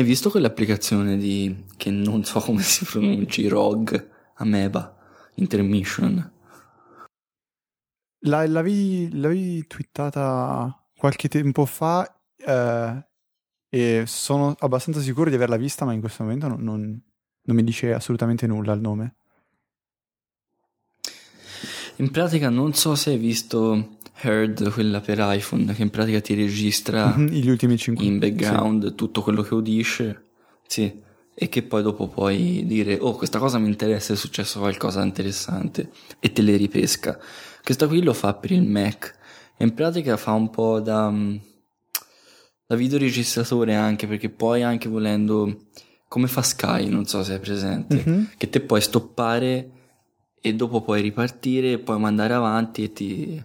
Hai visto quell'applicazione di, che non so come si pronunci, ROG, Ameba, Intermission? La, l'avevi, l'avevi twittata qualche tempo fa eh, e sono abbastanza sicuro di averla vista, ma in questo momento non, non, non mi dice assolutamente nulla il nome. In pratica non so se hai visto Heard, quella per iPhone, che in pratica ti registra mm-hmm, gli ultimi 5 in background sì. tutto quello che udisce. Sì. E che poi dopo puoi dire, oh, questa cosa mi interessa, è successo qualcosa interessante, e te le ripesca. Questa qui lo fa per il Mac. E in pratica fa un po' da, da videoregistratore anche, perché poi anche volendo, come fa Sky, non so se è presente, mm-hmm. che te puoi stoppare e dopo puoi ripartire, puoi mandare avanti e ti,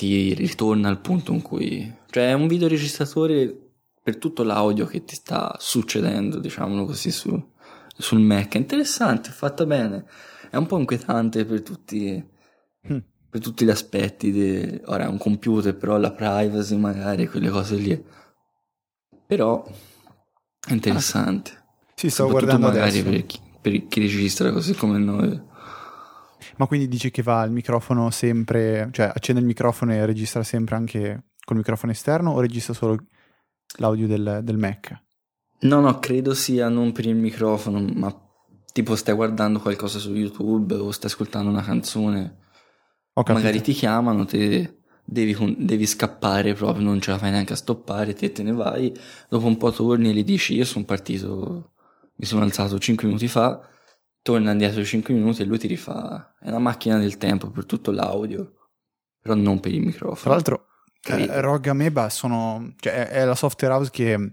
ti ritorna al punto in cui... Cioè è un videoregistratore per tutto l'audio che ti sta succedendo, diciamolo così, su, sul Mac. È interessante, è fatta bene. È un po' inquietante per tutti, mm. per tutti gli aspetti. Di, ora è un computer, però la privacy magari, quelle cose lì. Però è interessante. Ah, sì, stavo guardando magari adesso. Per chi, per chi registra così come noi. Ma quindi dici che va il microfono sempre, cioè accende il microfono e registra sempre anche col microfono esterno o registra solo l'audio del, del Mac? No, no, credo sia non per il microfono, ma tipo stai guardando qualcosa su YouTube o stai ascoltando una canzone. Magari ti chiamano, te devi, devi, scappare proprio, non ce la fai neanche a stoppare, te te ne vai, dopo un po' torni e gli dici io sono partito, mi sono alzato 5 minuti fa torna indietro 5 minuti e lui ti rifà. È una macchina del tempo per tutto l'audio, però non per il microfono. Tra l'altro, eh, Rogue Ameba sono, cioè, è la software house che,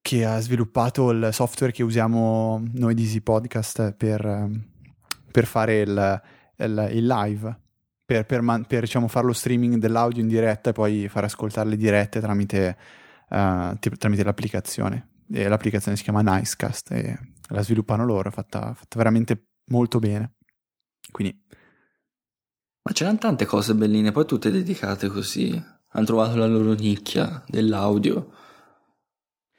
che, ha sviluppato il software che usiamo noi di Easy Podcast per, per fare il, il, il live. Per, per, man, per diciamo, fare lo streaming dell'audio in diretta e poi far ascoltare le dirette tramite, uh, tramite l'applicazione. E l'applicazione si chiama Nicecast e la sviluppano loro, è fatta, fatta veramente molto bene. Quindi... Ma c'erano tante cose belline, poi tutte dedicate così. Hanno trovato la loro nicchia dell'audio.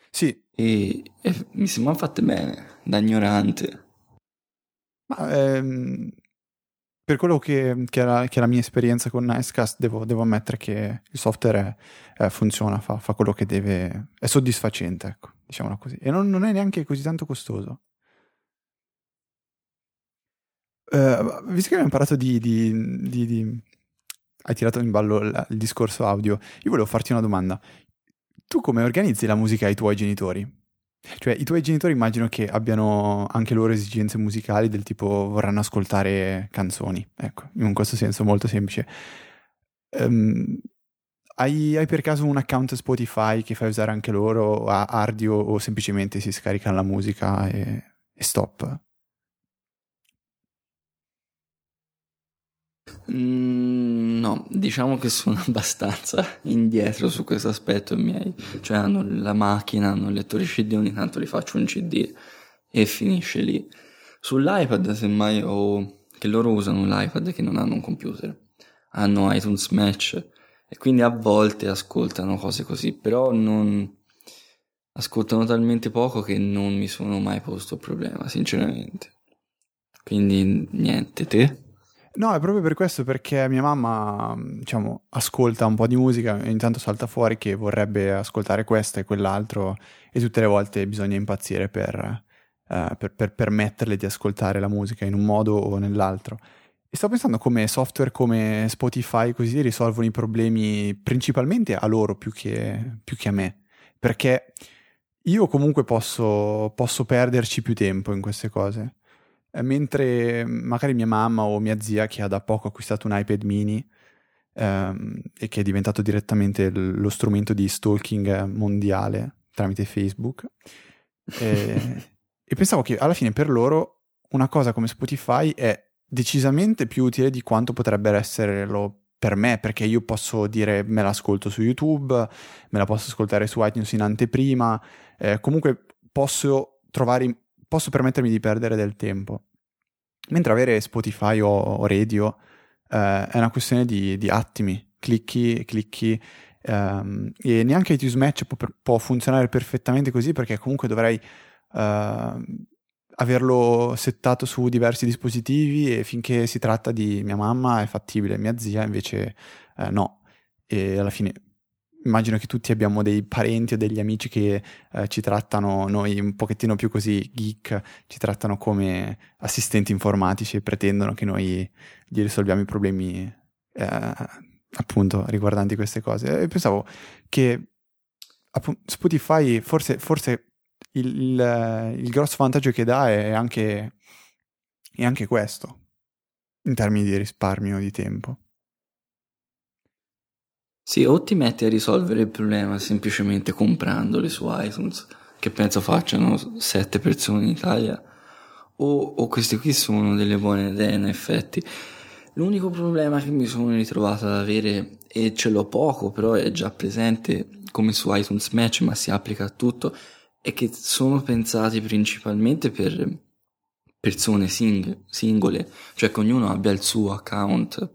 Sì. E, e mi sembrano fatte bene, da ignorante. Ma ehm, per quello che, che, era, che, è la mia esperienza con Nicecast, devo, devo ammettere che il software eh, funziona, fa, fa, quello che deve, è soddisfacente, ecco, diciamolo così. E non, non è neanche così tanto costoso. Uh, visto che abbiamo parlato di, di, di, di, Hai tirato in ballo il, il discorso audio, io volevo farti una domanda. Tu come organizzi la musica ai tuoi genitori? Cioè, i tuoi genitori immagino che abbiano anche loro esigenze musicali del tipo vorranno ascoltare canzoni, ecco, in questo senso molto semplice. Um, hai, hai, per caso un account Spotify che fai usare anche loro, a Ardio, o semplicemente si scarica la musica e, e stop? Mm, no, diciamo che sono abbastanza indietro su questo aspetto miei. Cioè hanno la macchina, hanno il lettore CD, ogni tanto li faccio un CD e finisce lì. Sull'iPad semmai ho... che loro usano l'iPad che non hanno un computer. Hanno iTunes Match e quindi a volte ascoltano cose così, però non... ascoltano talmente poco che non mi sono mai posto il problema, sinceramente. Quindi niente, te? No, è proprio per questo, perché mia mamma, diciamo, ascolta un po' di musica e ogni tanto salta fuori che vorrebbe ascoltare questo e quell'altro e tutte le volte bisogna impazzire per, uh, per, per permetterle di ascoltare la musica in un modo o nell'altro. E sto pensando come software come Spotify così risolvono i problemi principalmente a loro più che, più che a me, perché io comunque posso, posso perderci più tempo in queste cose. Eh, mentre magari mia mamma o mia zia che ha da poco acquistato un iPad mini ehm, e che è diventato direttamente lo strumento di stalking mondiale tramite Facebook e, e pensavo che alla fine per loro una cosa come Spotify è decisamente più utile di quanto potrebbe esserlo per me, perché io posso dire me l'ascolto su YouTube, me la posso ascoltare su iTunes in anteprima, eh, comunque posso trovare posso permettermi di perdere del tempo. Mentre avere Spotify o, o radio eh, è una questione di, di, attimi, clicchi, clicchi Um, e neanche iTunes Match può, può, funzionare perfettamente così perché comunque dovrei uh, averlo settato su diversi dispositivi e finché si tratta di mia mamma è fattibile, mia zia invece uh, no. E alla fine immagino che tutti abbiamo dei parenti o degli amici che uh, ci trattano, noi un pochettino più così geek, ci trattano come assistenti informatici e pretendono che noi gli risolviamo i problemi appunto riguardanti queste cose. E pensavo che appunto, Spotify forse, forse il, il, il, grosso vantaggio che dà è anche, è anche questo, in termini di risparmio di tempo. Sì, o ti metti a risolvere il problema semplicemente comprandole su iTunes, che penso facciano sette persone in Italia, o, o queste qui sono delle buone idee in effetti. L'unico problema che mi sono ritrovato ad avere, e ce l'ho poco, però è già presente come su iTunes Match, ma si applica a tutto, è che sono pensati principalmente per persone sing- singole, cioè che ognuno abbia il suo account,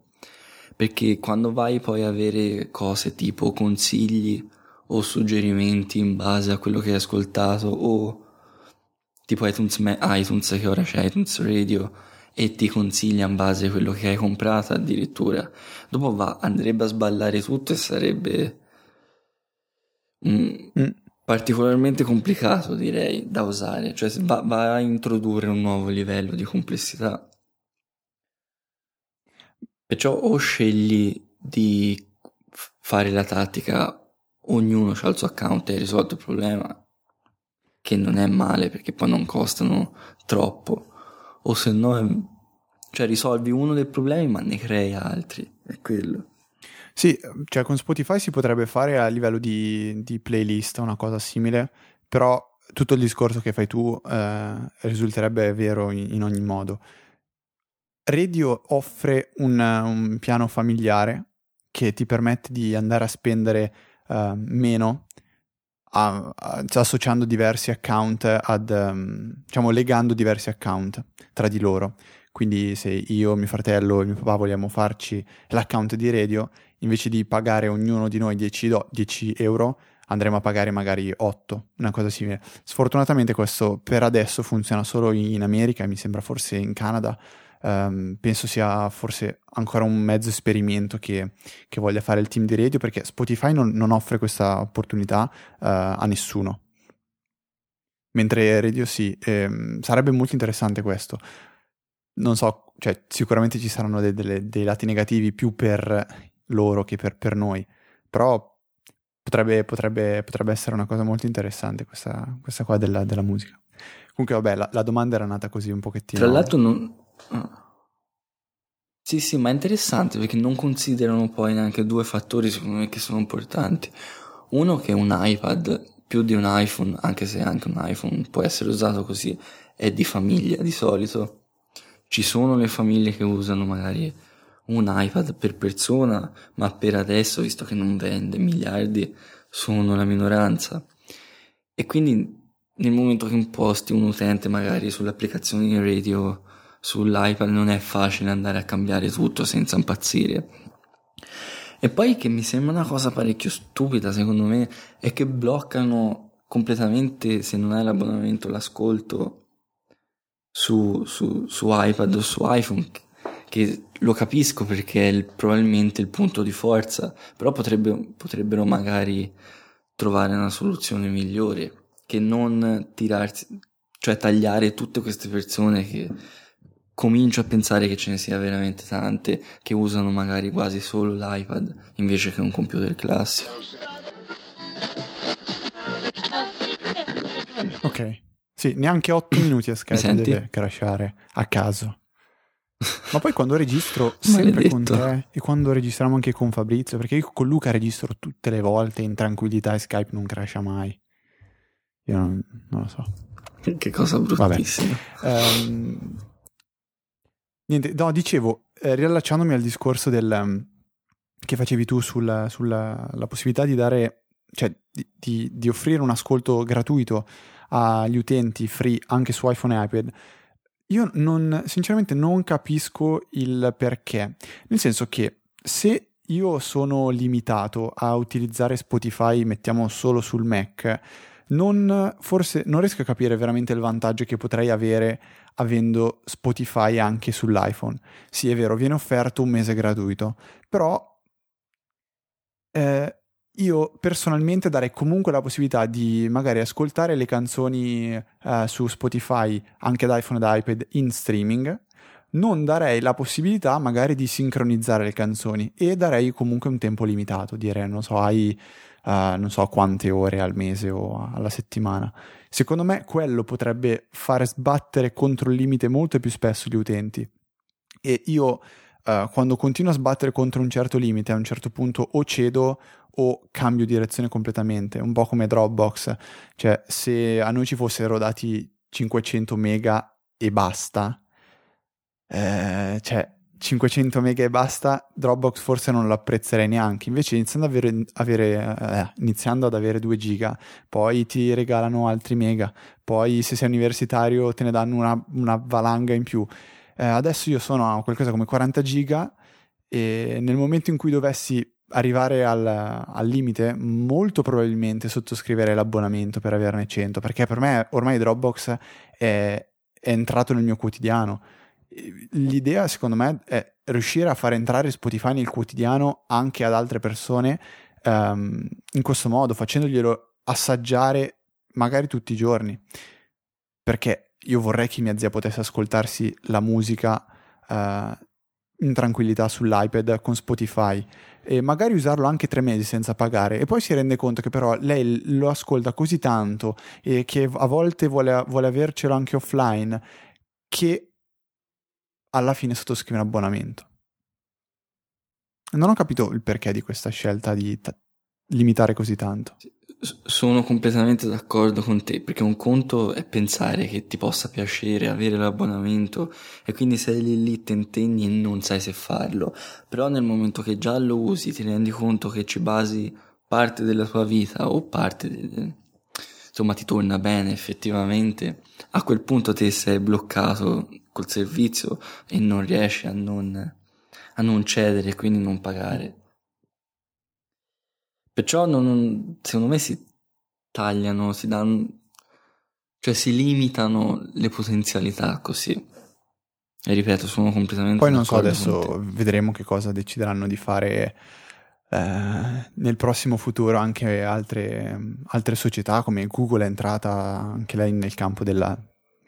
perché quando vai poi a avere cose tipo consigli o suggerimenti in base a quello che hai ascoltato o tipo iTunes, iTunes che ora c'è iTunes Radio e ti consiglia in base a quello che hai comprato addirittura. Dopo va, andrebbe a sballare tutto e sarebbe mm, mm. Particolarmente complicato direi da usare, cioè va, va a introdurre un nuovo livello di complessità. Perciò o scegli di fare la tattica ognuno ha il suo account e hai risolto il problema, che non è male perché poi non costano troppo o se no cioè risolvi uno dei problemi ma ne crei altri, è quello. Sì, cioè con Spotify si potrebbe fare a livello di, di playlist una cosa simile, però tutto il discorso che fai tu eh, risulterebbe vero in, in, ogni modo. Radio offre un, un, piano familiare che ti permette di andare a spendere uh, meno a, a, associando diversi account ad, um, diciamo, legando diversi account tra di loro. Quindi se io, mio fratello e mio papà vogliamo farci l'account di radio, invece di pagare ognuno di noi 10, do, 10 euro, andremo a pagare magari 8, una cosa simile. Sfortunatamente questo per adesso funziona solo in America mi sembra forse in Canada. Um, penso sia forse ancora un mezzo esperimento che, che, voglia fare il team di radio perché Spotify non, non offre questa opportunità uh, a nessuno. Mentre radio sì, ehm, sarebbe molto interessante questo non so, cioè, sicuramente ci saranno dei, dei, dei lati negativi più per loro che per, per noi, però potrebbe, potrebbe, potrebbe, essere una cosa molto interessante questa, questa qua della, della, musica. Comunque, vabbè, la, la, domanda era nata così un pochettino. Tra l'altro, non. Ah. Sì, sì, ma è interessante perché non considerano poi neanche due fattori, secondo me, che sono importanti. Uno che un iPad più di un iPhone, anche se anche un iPhone può essere usato così, è di famiglia di solito ci sono le famiglie che usano magari un iPad per persona, ma per adesso, visto che non vende miliardi, sono la minoranza. E quindi nel momento che imposti un utente magari sulle applicazioni radio sull'iPad non è facile andare a cambiare tutto senza impazzire. E poi che mi sembra una cosa parecchio stupida secondo me è che bloccano completamente se non hai l'abbonamento l'ascolto su, su, su iPad o su iPhone, che lo capisco perché è il, probabilmente il punto di forza, però potrebbe, potrebbero magari trovare una soluzione migliore che non tirarsi, cioè tagliare tutte queste persone che comincio a pensare che ce ne sia veramente tante che usano magari quasi solo l'iPad invece che un computer classico. Ok. Sì, neanche 8 minuti a Skype deve crashare a caso. Ma poi quando registro sempre con te e quando registriamo anche con Fabrizio, perché io con Luca registro tutte le volte in tranquillità e Skype non crasha mai. Io non, non lo so. Che cosa bruttissima. Um, niente, no, dicevo, eh, riallacciandomi al discorso del, um, che facevi tu sulla, sulla possibilità di dare, cioè di, di, di offrire un ascolto gratuito agli utenti free anche su iPhone e iPad, io non, sinceramente non capisco il perché. Nel senso che se io sono limitato a utilizzare Spotify, mettiamo solo sul Mac, non, forse non riesco a capire veramente il vantaggio che potrei avere avendo Spotify anche sull'iPhone. Sì, è vero, viene offerto un mese gratuito, però eh, io personalmente darei comunque la possibilità di magari ascoltare le canzoni eh, su Spotify anche ad iPhone ed iPad in streaming. Non darei la possibilità magari di sincronizzare le canzoni e darei comunque un tempo limitato. Direi, non so, hai uh, non so quante ore al mese o alla settimana. Secondo me quello potrebbe fare sbattere contro il limite molto più spesso gli utenti. E io uh, quando continuo a sbattere contro un certo limite, a un certo punto o cedo o cambio direzione completamente, un po' come Dropbox. Cioè, se a noi ci fossero dati 500 mega e basta, eh, cioè 500 mega e basta, Dropbox forse non lo apprezzerei neanche. Invece iniziando avere, avere, eh, iniziando ad avere 2 giga, poi ti regalano altri mega, poi se sei universitario te ne danno una, una valanga in più. Eh, adesso io sono a qualcosa come 40 giga e nel momento in cui dovessi arrivare al, al, limite, molto probabilmente sottoscriverei l'abbonamento per averne 100, perché per me ormai Dropbox è, è entrato nel mio quotidiano l'idea secondo me è riuscire a far entrare Spotify nel quotidiano anche ad altre persone um, in questo modo, facendoglielo assaggiare magari tutti i giorni. Perché io vorrei che mia zia potesse ascoltarsi la musica uh, in tranquillità sull'iPad con Spotify e magari usarlo anche tre mesi senza pagare e poi si rende conto che però lei lo ascolta così tanto e che a volte vuole, vuole avercelo anche offline che alla fine sottoscrive un abbonamento. Non ho capito il perché di questa scelta di t- limitare così tanto. Sono completamente d'accordo con te, perché un conto è pensare che ti possa piacere avere l'abbonamento e quindi sei lì lì te impegni e non sai se farlo, però nel momento che già lo usi ti rendi conto che ci basi parte della tua vita o parte del, insomma ti torna bene effettivamente, a quel punto te sei bloccato col servizio e non riesci a non, a non cedere e quindi non pagare. Perciò non, secondo me si tagliano, si danno, cioè si limitano le potenzialità così. E ripeto, sono completamente... Poi non so, adesso vedremo che cosa decideranno di fare eh, nel prossimo futuro anche altre, altre, società come Google è entrata anche lei nel campo della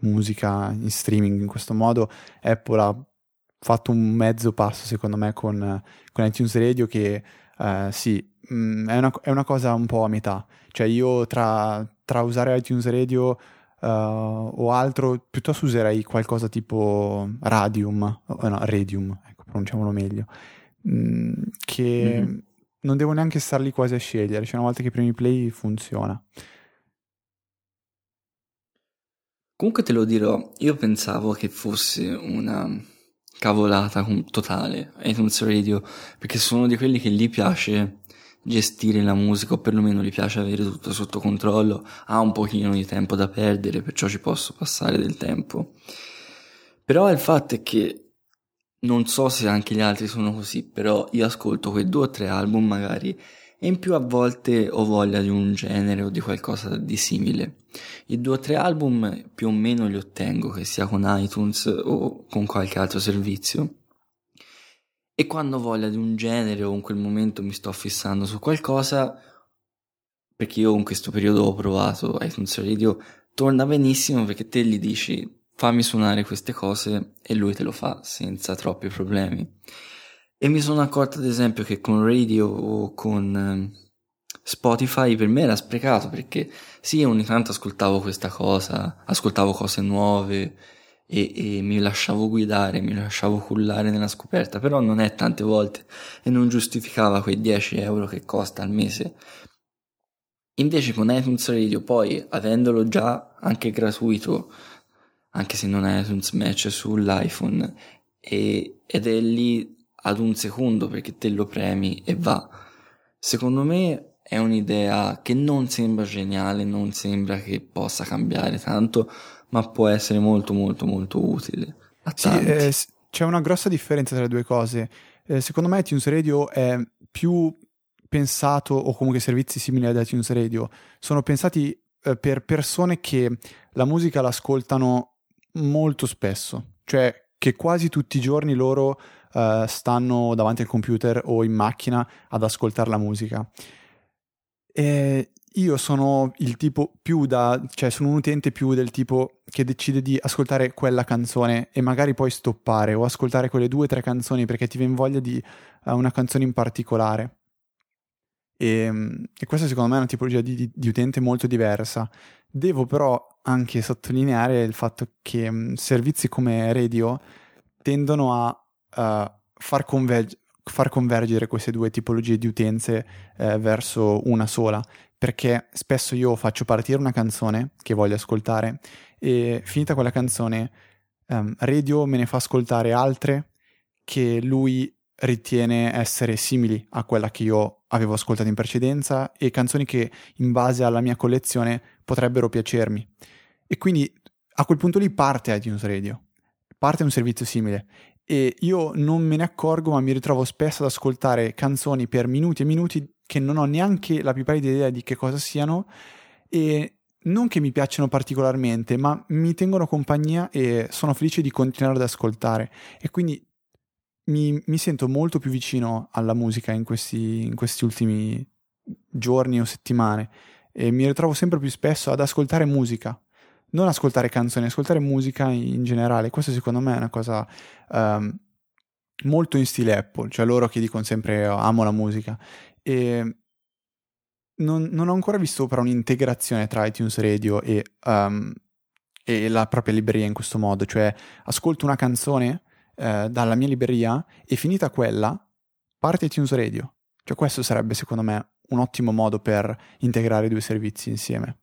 musica in streaming in questo modo Apple ha fatto un mezzo passo secondo me con, con iTunes Radio che eh, sì mh, mm, è, una, è, una, cosa un po' a metà cioè io tra, tra usare iTunes Radio Uh, o altro, piuttosto userei qualcosa tipo Radium, oh, no, Radium, ecco, pronunciamolo meglio, mm, che mm-hmm non devo neanche star lì quasi a scegliere, cioè una volta che premi play funziona. Comunque te lo dirò, io pensavo che fosse una cavolata totale iTunes Radio, perché sono di quelli che gli piace gestire la musica o perlomeno gli piace avere tutto sotto controllo, ha un pochino di tempo da perdere, perciò ci posso passare del tempo. Però il fatto è che non so se anche gli altri sono così, però io ascolto quei due o tre album magari e in più a volte ho voglia di un genere o di qualcosa di simile. I due o tre album più o meno li ottengo, che sia con iTunes o con qualche altro servizio. E quando ho voglia di un genere o in quel momento mi sto fissando su qualcosa, perché io in questo periodo ho provato iTunes Radio, torna benissimo perché te gli dici fammi suonare queste cose e lui te lo fa senza troppi problemi. E mi sono accorto ad esempio che con radio o con ehm, Spotify per me era sprecato perché sì, ogni tanto ascoltavo questa cosa, ascoltavo cose nuove e, e mi lasciavo guidare, mi lasciavo cullare nella scoperta, però non è tante volte e non giustificava quei 10 euro che costa al mese. Invece con iTunes Radio poi, avendolo già anche gratuito, anche se non è un smash sull'iPhone e, ed è lì ad un secondo perché te lo premi e va. Secondo me è un'idea che non sembra geniale, non sembra che possa cambiare tanto, ma può essere molto molto molto utile. A sì, eh, c'è una grossa differenza tra le due cose. Eh, secondo me iTunes Radio è più pensato, o comunque servizi simili ad iTunes Radio, sono pensati eh, per persone che la musica l'ascoltano molto spesso, cioè che quasi tutti i giorni loro uh, stanno davanti al computer o in macchina ad ascoltare la musica. E io sono il tipo più da, cioè sono un utente più del tipo che decide di ascoltare quella canzone e magari poi stoppare o ascoltare quelle due o tre canzoni perché ti viene voglia di uh, una canzone in particolare. E, ehm, e, questa secondo me è una tipologia di, di, di, utente molto diversa. Devo però anche sottolineare il fatto che um, servizi come Radio tendono a far, converg- far, convergere queste due tipologie di utenze uh, verso una sola, perché spesso io faccio partire una canzone che voglio ascoltare e finita quella canzone um, Radio me ne fa ascoltare altre che lui ritiene essere simili a quella che io avevo ascoltato in precedenza e canzoni che in base alla mia collezione potrebbero piacermi. E quindi a quel punto lì parte iTunes Radio, parte un servizio simile e io non me ne accorgo ma mi ritrovo spesso ad ascoltare canzoni per minuti e minuti che non ho neanche la più pallida idea di che cosa siano e non che mi piacciono particolarmente, ma mi tengono compagnia e sono felice di continuare ad ascoltare. E quindi mi, mi sento molto più vicino alla musica in questi, in questi ultimi giorni o settimane e mi ritrovo sempre più spesso ad ascoltare musica, non ascoltare canzoni, ascoltare musica in generale. Questo secondo me è una cosa um, molto in stile Apple, cioè loro che dicono sempre amo la musica. E non, non ho ancora visto però un'integrazione tra iTunes Radio e, um, e la propria libreria in questo modo, cioè ascolto una canzone eh, dalla mia libreria e finita quella parte iTunes Radio. Cioè questo sarebbe secondo me un ottimo modo per integrare i due servizi insieme.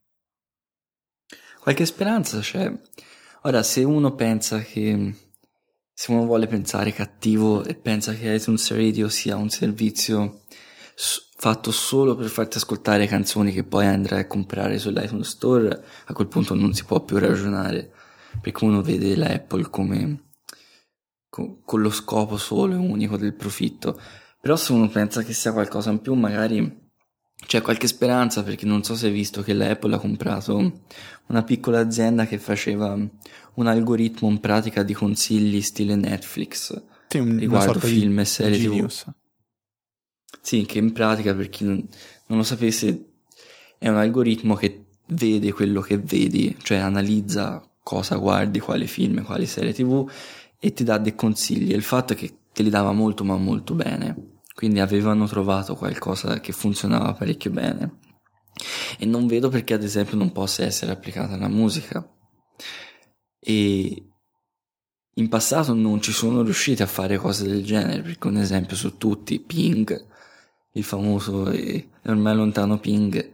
Qualche speranza c'è. Ora, se uno pensa che se uno vuole pensare cattivo e pensa che iTunes Radio sia un servizio fatto solo per farti ascoltare canzoni che poi andrai a comprare sull'iTunes Store, a quel punto non si può più ragionare, perché uno vede l'Apple come con, con lo scopo solo e unico del profitto. Però se uno pensa che sia qualcosa in più, magari c'è qualche speranza perché non so se hai visto che l'Apple ha comprato una piccola azienda che faceva un algoritmo in pratica di consigli stile Netflix sì, un, riguardo film e serie TV. Sì, che in pratica per chi non, non lo sapesse è un algoritmo che vede quello che vedi, cioè analizza cosa guardi, quali film, quali serie TV e ti dà dei consigli. il fatto è che te li dava molto ma molto bene. Quindi avevano trovato qualcosa che funzionava parecchio bene. E non vedo perché ad esempio non possa essere applicata alla musica. E in passato non ci sono riusciti a fare cose del genere, perché un esempio su tutti, Ping, il famoso e ormai lontano Ping,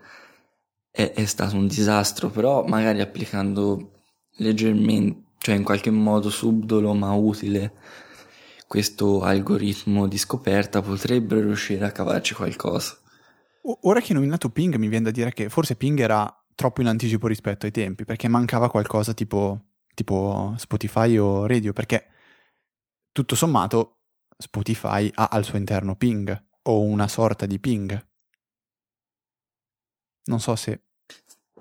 è, è stato un disastro, però magari applicando leggermente cioè in qualche modo subdolo ma utile questo algoritmo di scoperta potrebbero riuscire a cavarci qualcosa. Ora che hai nominato Ping mi viene da dire che forse Ping era troppo in anticipo rispetto ai tempi perché mancava qualcosa tipo, tipo Spotify o Radio perché tutto sommato Spotify ha al suo interno Ping o una sorta di Ping. Non so se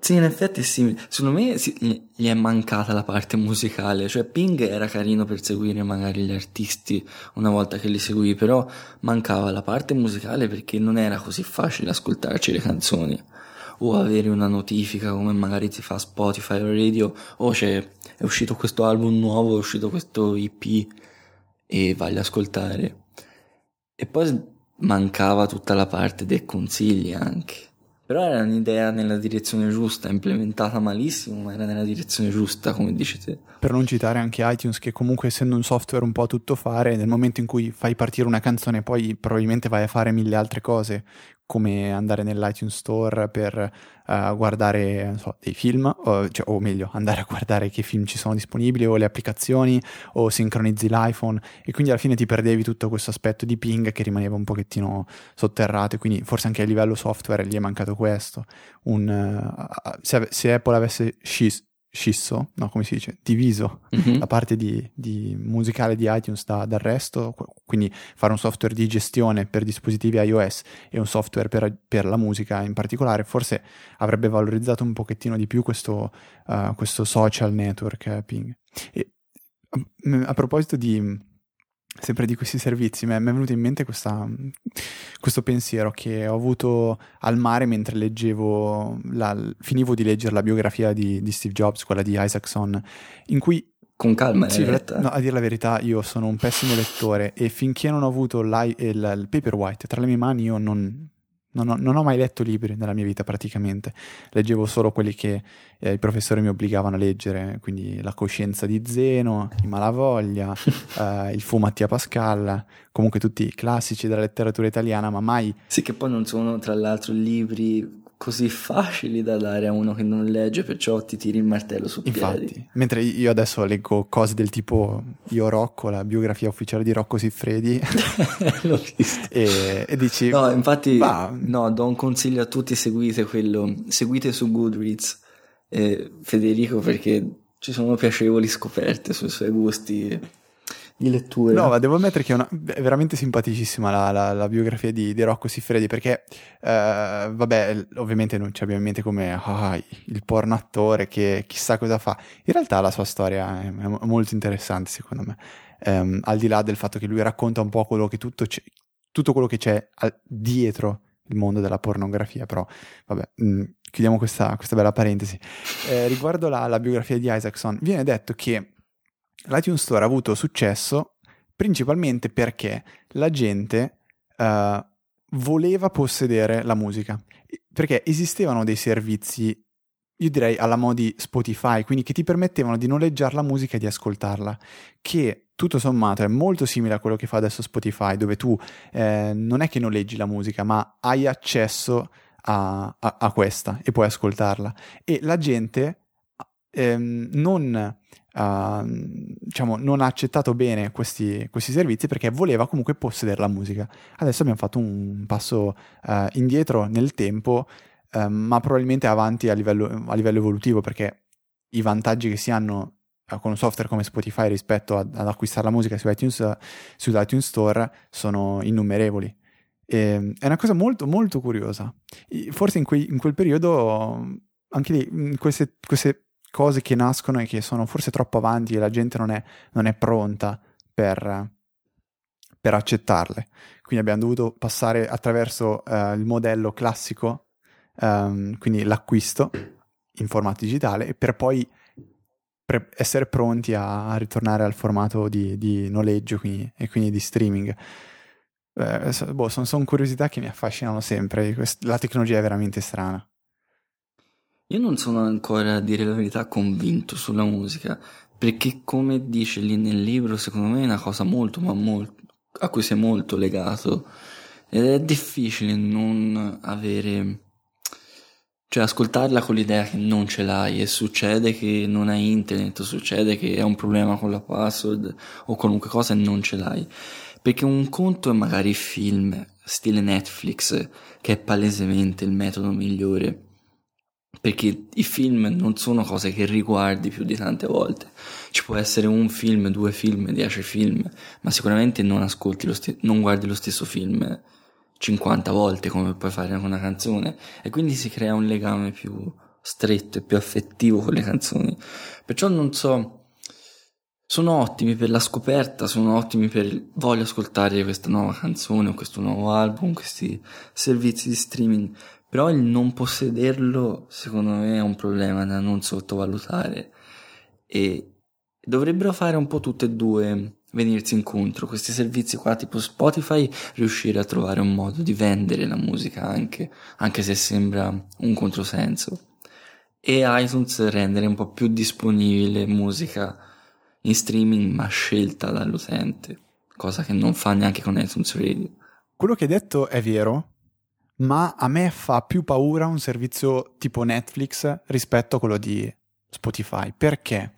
sì, in effetti sì, secondo me sì, gli è mancata la parte musicale, cioè Ping era carino per seguire magari gli artisti una volta che li seguì, però mancava la parte musicale perché non era così facile ascoltarci le canzoni. O avere una notifica come magari ti fa Spotify o radio o c'è, è uscito questo album nuovo, è uscito questo EP e vai ad ascoltare. E poi mancava tutta la parte dei consigli anche però era un'idea nella direzione giusta, implementata malissimo, ma era nella direzione giusta, come dici te. Per non citare anche iTunes, che comunque essendo un software un po' a tutto fare, nel momento in cui fai partire una canzone, poi probabilmente vai a fare mille altre cose come andare nell'iTunes Store per uh, guardare so, dei film, o, cioè, o, meglio, andare a guardare che film ci sono disponibili o le applicazioni o sincronizzi l'iPhone e quindi alla fine ti perdevi tutto questo aspetto di ping che rimaneva un pochettino sotterrato e quindi forse anche a livello software gli è mancato questo. Un, uh, se, se, Apple avesse scis- scisso, no, come si dice, diviso Mhm. la parte di, di musicale di iTunes da- dal resto, qu- quindi fare un software di gestione per dispositivi iOS e un software per, per la musica in particolare, forse avrebbe valorizzato un pochettino di più questo, uh, questo social network eh, Ping. E, um, a proposito di sempre di questi servizi, mi è, mi è venuto in mente questa- questo pensiero che ho avuto al mare mentre leggevo, la- finivo di leggere la biografia di, di Steve Jobs, quella di Isaacson, in cui Con calma, sì, realtà. no, a dire la verità, io sono un pessimo lettore e finché non ho avuto l'i- il, il Paperwhite tra le mie mani, io non, non ho, non ho mai letto libri nella mia vita praticamente. Leggevo solo quelli che eh, i professori mi obbligavano a leggere, quindi La coscienza di Zeno, I Malavoglia, eh, Il fu Mattia Pascal, comunque tutti i classici della letteratura italiana, ma mai Sì, che poi non sono tra l'altro libri così facili da dare a uno che non legge, perciò ti tiri il martello su piedi. Infatti, mentre io adesso leggo cose del tipo Io Rocco, la biografia ufficiale di Rocco Siffredi, L'ho visto. e, e dici... No, infatti, Va. no, do un consiglio a tutti, seguite quello, seguite su Goodreads eh, Federico perché ci sono piacevoli scoperte sui suoi gusti di lettura. No, ma devo ammettere che è, una- è veramente simpaticissima la, la- la biografia di, di Rocco Siffredi perché, eh, vabbè, ovviamente non ci abbiamo in mente come ah, il porno attore che chissà cosa fa. In realtà la sua storia è, è mo- molto interessante secondo me, Ehm, al di là del fatto che lui racconta un po' quello che tutto, tutto quello che c'è al- dietro il mondo della pornografia, però vabbè, mh, chiudiamo questa, questa bella parentesi. Eh, riguardo la, la biografia di Isaacson, viene detto che l'iTunes Store ha avuto successo principalmente perché la gente eh, voleva possedere la musica. Perché esistevano dei servizi, io direi alla modi Spotify, quindi che ti permettevano di noleggiare la musica e di ascoltarla, che tutto sommato è molto simile a quello che fa adesso Spotify, dove tu eh, non è che noleggi la musica, ma hai accesso a, a- a questa e puoi ascoltarla. E la gente ehm, non uh, diciamo, non ha accettato bene questi, questi servizi perché voleva comunque possedere la musica. Adesso abbiamo fatto un passo uh, indietro nel tempo, uh, ma probabilmente avanti a livello, a livello, evolutivo perché i vantaggi che si hanno uh, con un software come Spotify rispetto ad, ad acquistare la musica su iTunes, sull'iTunes Store sono innumerevoli. E, è una cosa molto molto curiosa. Forse in, quei, in quel periodo anche lì queste, queste cose che nascono e che sono forse troppo avanti e la gente non è, non è pronta per, per, accettarle. Quindi abbiamo dovuto passare attraverso uh, il modello classico, um, quindi l'acquisto in formato digitale, per poi pre- essere pronti a, a, ritornare al formato di, di noleggio quindi, e quindi di streaming. Eh, boh, sono, sono curiosità che mi affascinano sempre. La tecnologia è veramente strana. Io non sono ancora, a dire la verità, convinto sulla musica, perché come dice lì nel libro, secondo me è una cosa molto, ma molto, a cui sei molto legato. Ed è difficile non avere, cioè ascoltarla con l'idea che non ce l'hai e succede che non hai internet, succede che hai un problema con la password o qualunque cosa e non ce l'hai. Perché un conto è magari film, stile Netflix, che è palesemente il metodo migliore perché i film non sono cose che riguardi più di tante volte. Ci può essere un film, due film, dieci film, ma sicuramente non ascolti lo st- non guardi lo stesso film 50 volte come puoi fare con una canzone e quindi si crea un legame più stretto e più affettivo con le canzoni. Perciò non so sono ottimi per la scoperta, sono ottimi per voglio ascoltare questa nuova canzone o questo nuovo album, questi servizi di streaming, però il non possederlo secondo me è un problema da non sottovalutare. E dovrebbero fare un po' tutte e due venirsi incontro. Questi servizi qua tipo Spotify riuscire a trovare un modo di vendere la musica anche anche se sembra un controsenso. E iTunes rendere un po' più disponibile musica in streaming ma scelta dall'utente cosa che non fa neanche con iTunes Radio. Quello che hai detto è vero ma a me fa più paura un servizio tipo Netflix rispetto a quello di Spotify. Perché?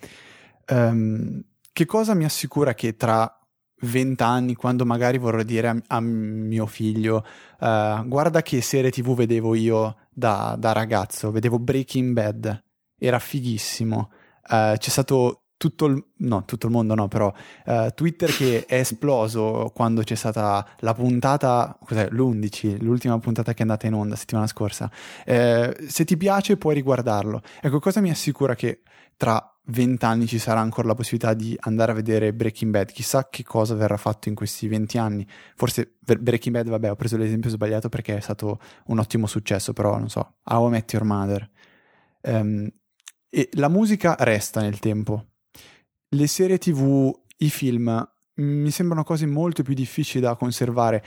Um, che cosa mi assicura che tra vent'anni, quando magari vorrò dire a, a mio figlio, uh, guarda che serie tv vedevo io da, da, ragazzo, vedevo Breaking Bad, era fighissimo. uh, c'è stato tutto il, no, tutto il mondo no, però uh, Twitter che è esploso quando c'è stata la puntata, cos'è, l'11, l'ultima puntata che è andata in onda settimana scorsa. Eh, se ti piace puoi riguardarlo. Ecco, cosa mi assicura che tra vent'anni ci sarà ancora la possibilità di andare a vedere Breaking Bad. Chissà che cosa verrà fatto in questi venti anni. Forse Breaking Bad, vabbè, ho preso l'esempio sbagliato perché è stato un ottimo successo, però non so, How I Met Your Mother. Um, e la musica resta nel tempo le serie tv, i film mi sembrano cose molto più difficili da conservare.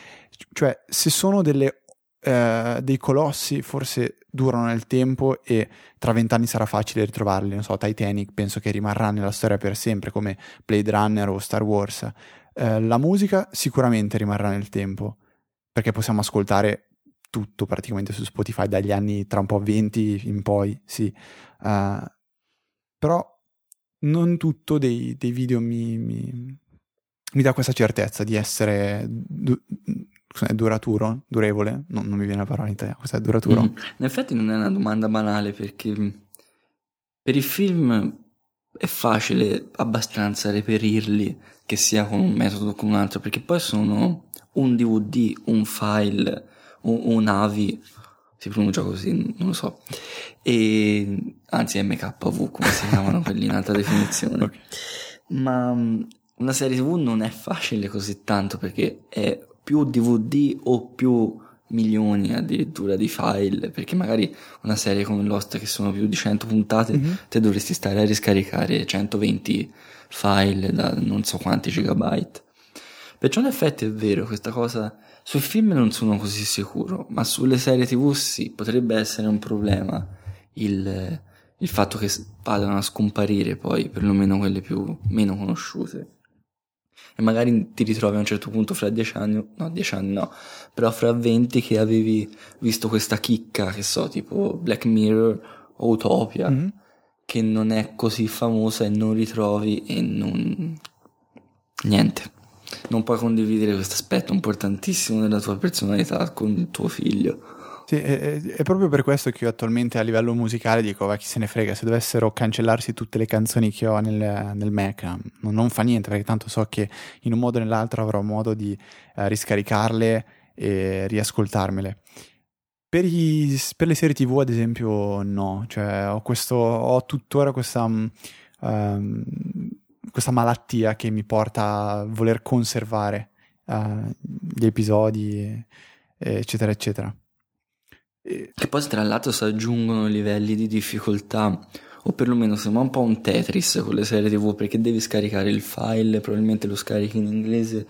Cioè, se sono delle, eh, dei colossi, forse durano nel tempo e tra vent'anni sarà facile ritrovarli. Non so, Titanic penso che rimarrà nella storia per sempre, come Blade Runner o Star Wars. Eh, la musica sicuramente rimarrà nel tempo, perché possiamo ascoltare tutto praticamente su Spotify dagli anni tra un po' 20 in poi, sì. Uh, però non tutto dei, dei video mi, mi, mi, dà questa certezza di essere du- duraturo, durevole, no, non mi viene la parola in italiano, questo è duraturo. Mm. In effetti non è una domanda banale perché per il film è facile abbastanza reperirli, che sia con un metodo o con un altro, perché poi sono un DVD, un file, un, un AVI si pronuncia così, non lo so. E, anzi, MKV, come si chiamano quelli in alta definizione. Okay. Ma una serie TV non è facile così tanto perché è più DVD o più milioni addirittura di file perché magari una serie come Lost che sono più di 100 puntate mm-hmm. te dovresti stare a riscaricare 120 file da non so quanti gigabyte perciò in effetti è vero questa cosa sul film non sono così sicuro, ma sulle serie tv sì, potrebbe essere un problema il, il fatto che vadano a scomparire poi, perlomeno quelle più meno conosciute. E magari ti ritrovi a un certo punto fra dieci anni, no, dieci anni no, però fra venti che avevi visto questa chicca, che so, tipo Black Mirror o Utopia, mm-hmm. che non è così famosa e non ritrovi e non... niente non puoi condividere questo aspetto importantissimo della tua personalità con tuo figlio. Sì, è, è, proprio per questo che io attualmente a livello musicale dico, va chi se ne frega, se dovessero cancellarsi tutte le canzoni che ho nel, nel Mac, non, non, fa niente, perché tanto so che in un modo o nell'altro avrò modo di uh, riscaricarle e riascoltarmele. Per, i, per, le serie tv, ad esempio, no, cioè ho, questo, ho tuttora questa... Um, questa malattia che mi porta a voler conservare uh, gli episodi, eccetera, eccetera. Che poi tra l'altro si aggiungono livelli di difficoltà, o perlomeno sembra un po' un Tetris con le serie TV, perché devi scaricare il file, probabilmente lo scarichi in inglese,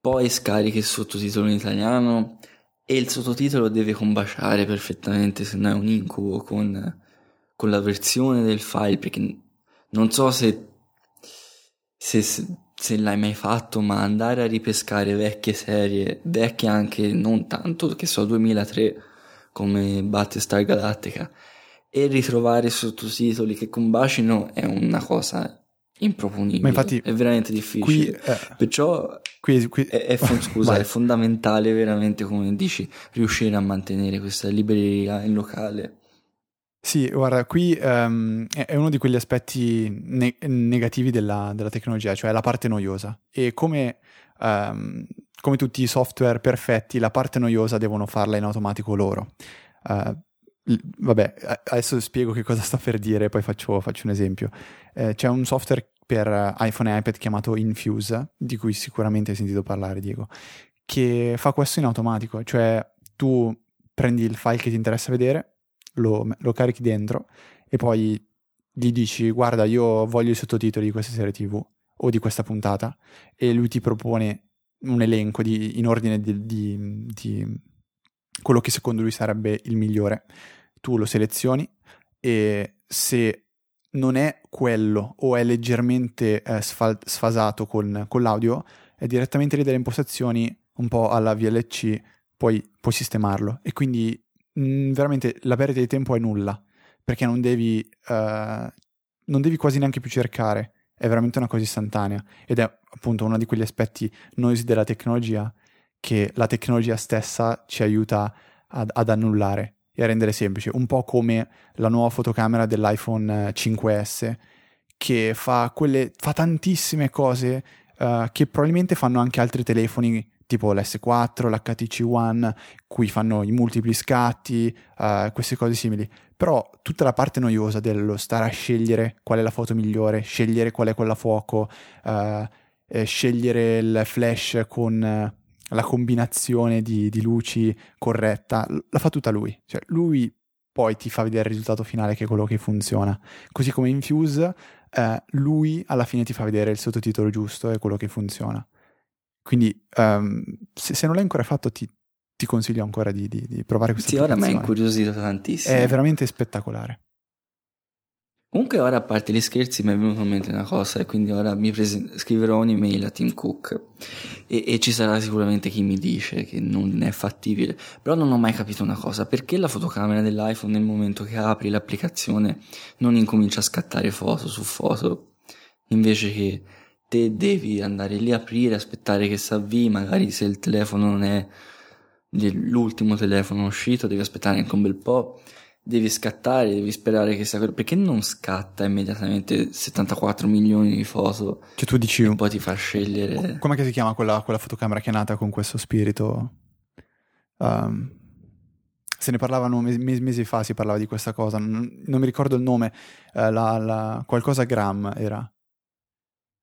poi scarichi il sottotitolo in italiano e il sottotitolo deve combaciare perfettamente, se no è un incubo con, con la versione del file, perché non so se se, se l'hai mai fatto, ma andare a ripescare vecchie serie, vecchie anche non tanto, che so, 2003, come Battlestar Galactica, e ritrovare sottotitoli che combacino è una cosa improponibile. Ma infatti, è veramente difficile. Qui, eh, Perciò qui, qui, è, è, scusa, è fondamentale veramente, come dici, riuscire a mantenere questa libreria in locale. Sì, guarda, qui um, è uno di quegli aspetti ne- negativi della, della, tecnologia, cioè la parte noiosa. E come, um, come, tutti i software perfetti, la parte noiosa devono farla in automatico loro. Uh, vabbè, adesso spiego che cosa sta per dire, poi faccio, faccio un esempio. Eh, c'è un software per iPhone e iPad chiamato Infuse, di cui sicuramente hai sentito parlare, Diego, che fa questo in automatico, cioè tu prendi il file che ti interessa vedere, lo, lo carichi dentro e poi gli dici guarda io voglio i sottotitoli di questa serie tv o di questa puntata e lui ti propone un elenco di, in ordine di, di, di, quello che secondo lui sarebbe il migliore. Tu lo selezioni e se non è quello o è leggermente eh, sfal- sfasato con, con, l'audio, è direttamente lì dalle impostazioni un po' alla VLC, poi puoi sistemarlo e quindi mh, mm, veramente la perdita di tempo è nulla, perché non devi, uh, non devi quasi neanche più cercare, è veramente una cosa istantanea. Ed è appunto uno di quegli aspetti noiosi della tecnologia che la tecnologia stessa ci aiuta ad, ad annullare e a rendere semplice, un po' come la nuova fotocamera dell'iPhone 5S eh, che fa, quelle, fa tantissime cose uh, che probabilmente fanno anche altri telefoni tipo l'S4, l'HTC One, cui fanno i multipli scatti, uh, queste cose simili. Però tutta la parte noiosa dello stare a scegliere qual è la foto migliore, scegliere qual è quella fuoco, uh, scegliere il flash con la combinazione di, di, luci corretta, la fa tutta lui. Cioè, lui poi ti fa vedere il risultato finale che è quello che funziona. Così come in Fuse, eh, lui alla fine ti fa vedere il sottotitolo giusto e quello che funziona. Quindi um, se, se, non l'hai ancora fatto ti, ti consiglio ancora di, di, di provare questa Sì, ora mi ha incuriosito tantissimo. È veramente spettacolare. Comunque ora a parte gli scherzi mi è venuto in mente una cosa e quindi ora mi prese- scriverò un'email a Tim Cook e, e, ci sarà sicuramente chi mi dice che non è fattibile, però non ho mai capito una cosa, perché la fotocamera dell'iPhone nel momento che apri l'applicazione non incomincia a scattare foto su foto, invece che te devi andare lì a aprire, aspettare che si avvii, magari se il telefono non è l'ultimo telefono uscito devi aspettare anche un bel po' devi scattare, devi sperare che sia quello. Perché non scatta immediatamente 74 milioni di foto? Cioè tu dici... E poi ti fa scegliere... Come si chiama quella, quella, fotocamera che è nata con questo spirito? Um, se ne parlavano mesi, mesi, fa, si parlava di questa cosa, non, non mi ricordo il nome, uh, la, la, qualcosa gram era.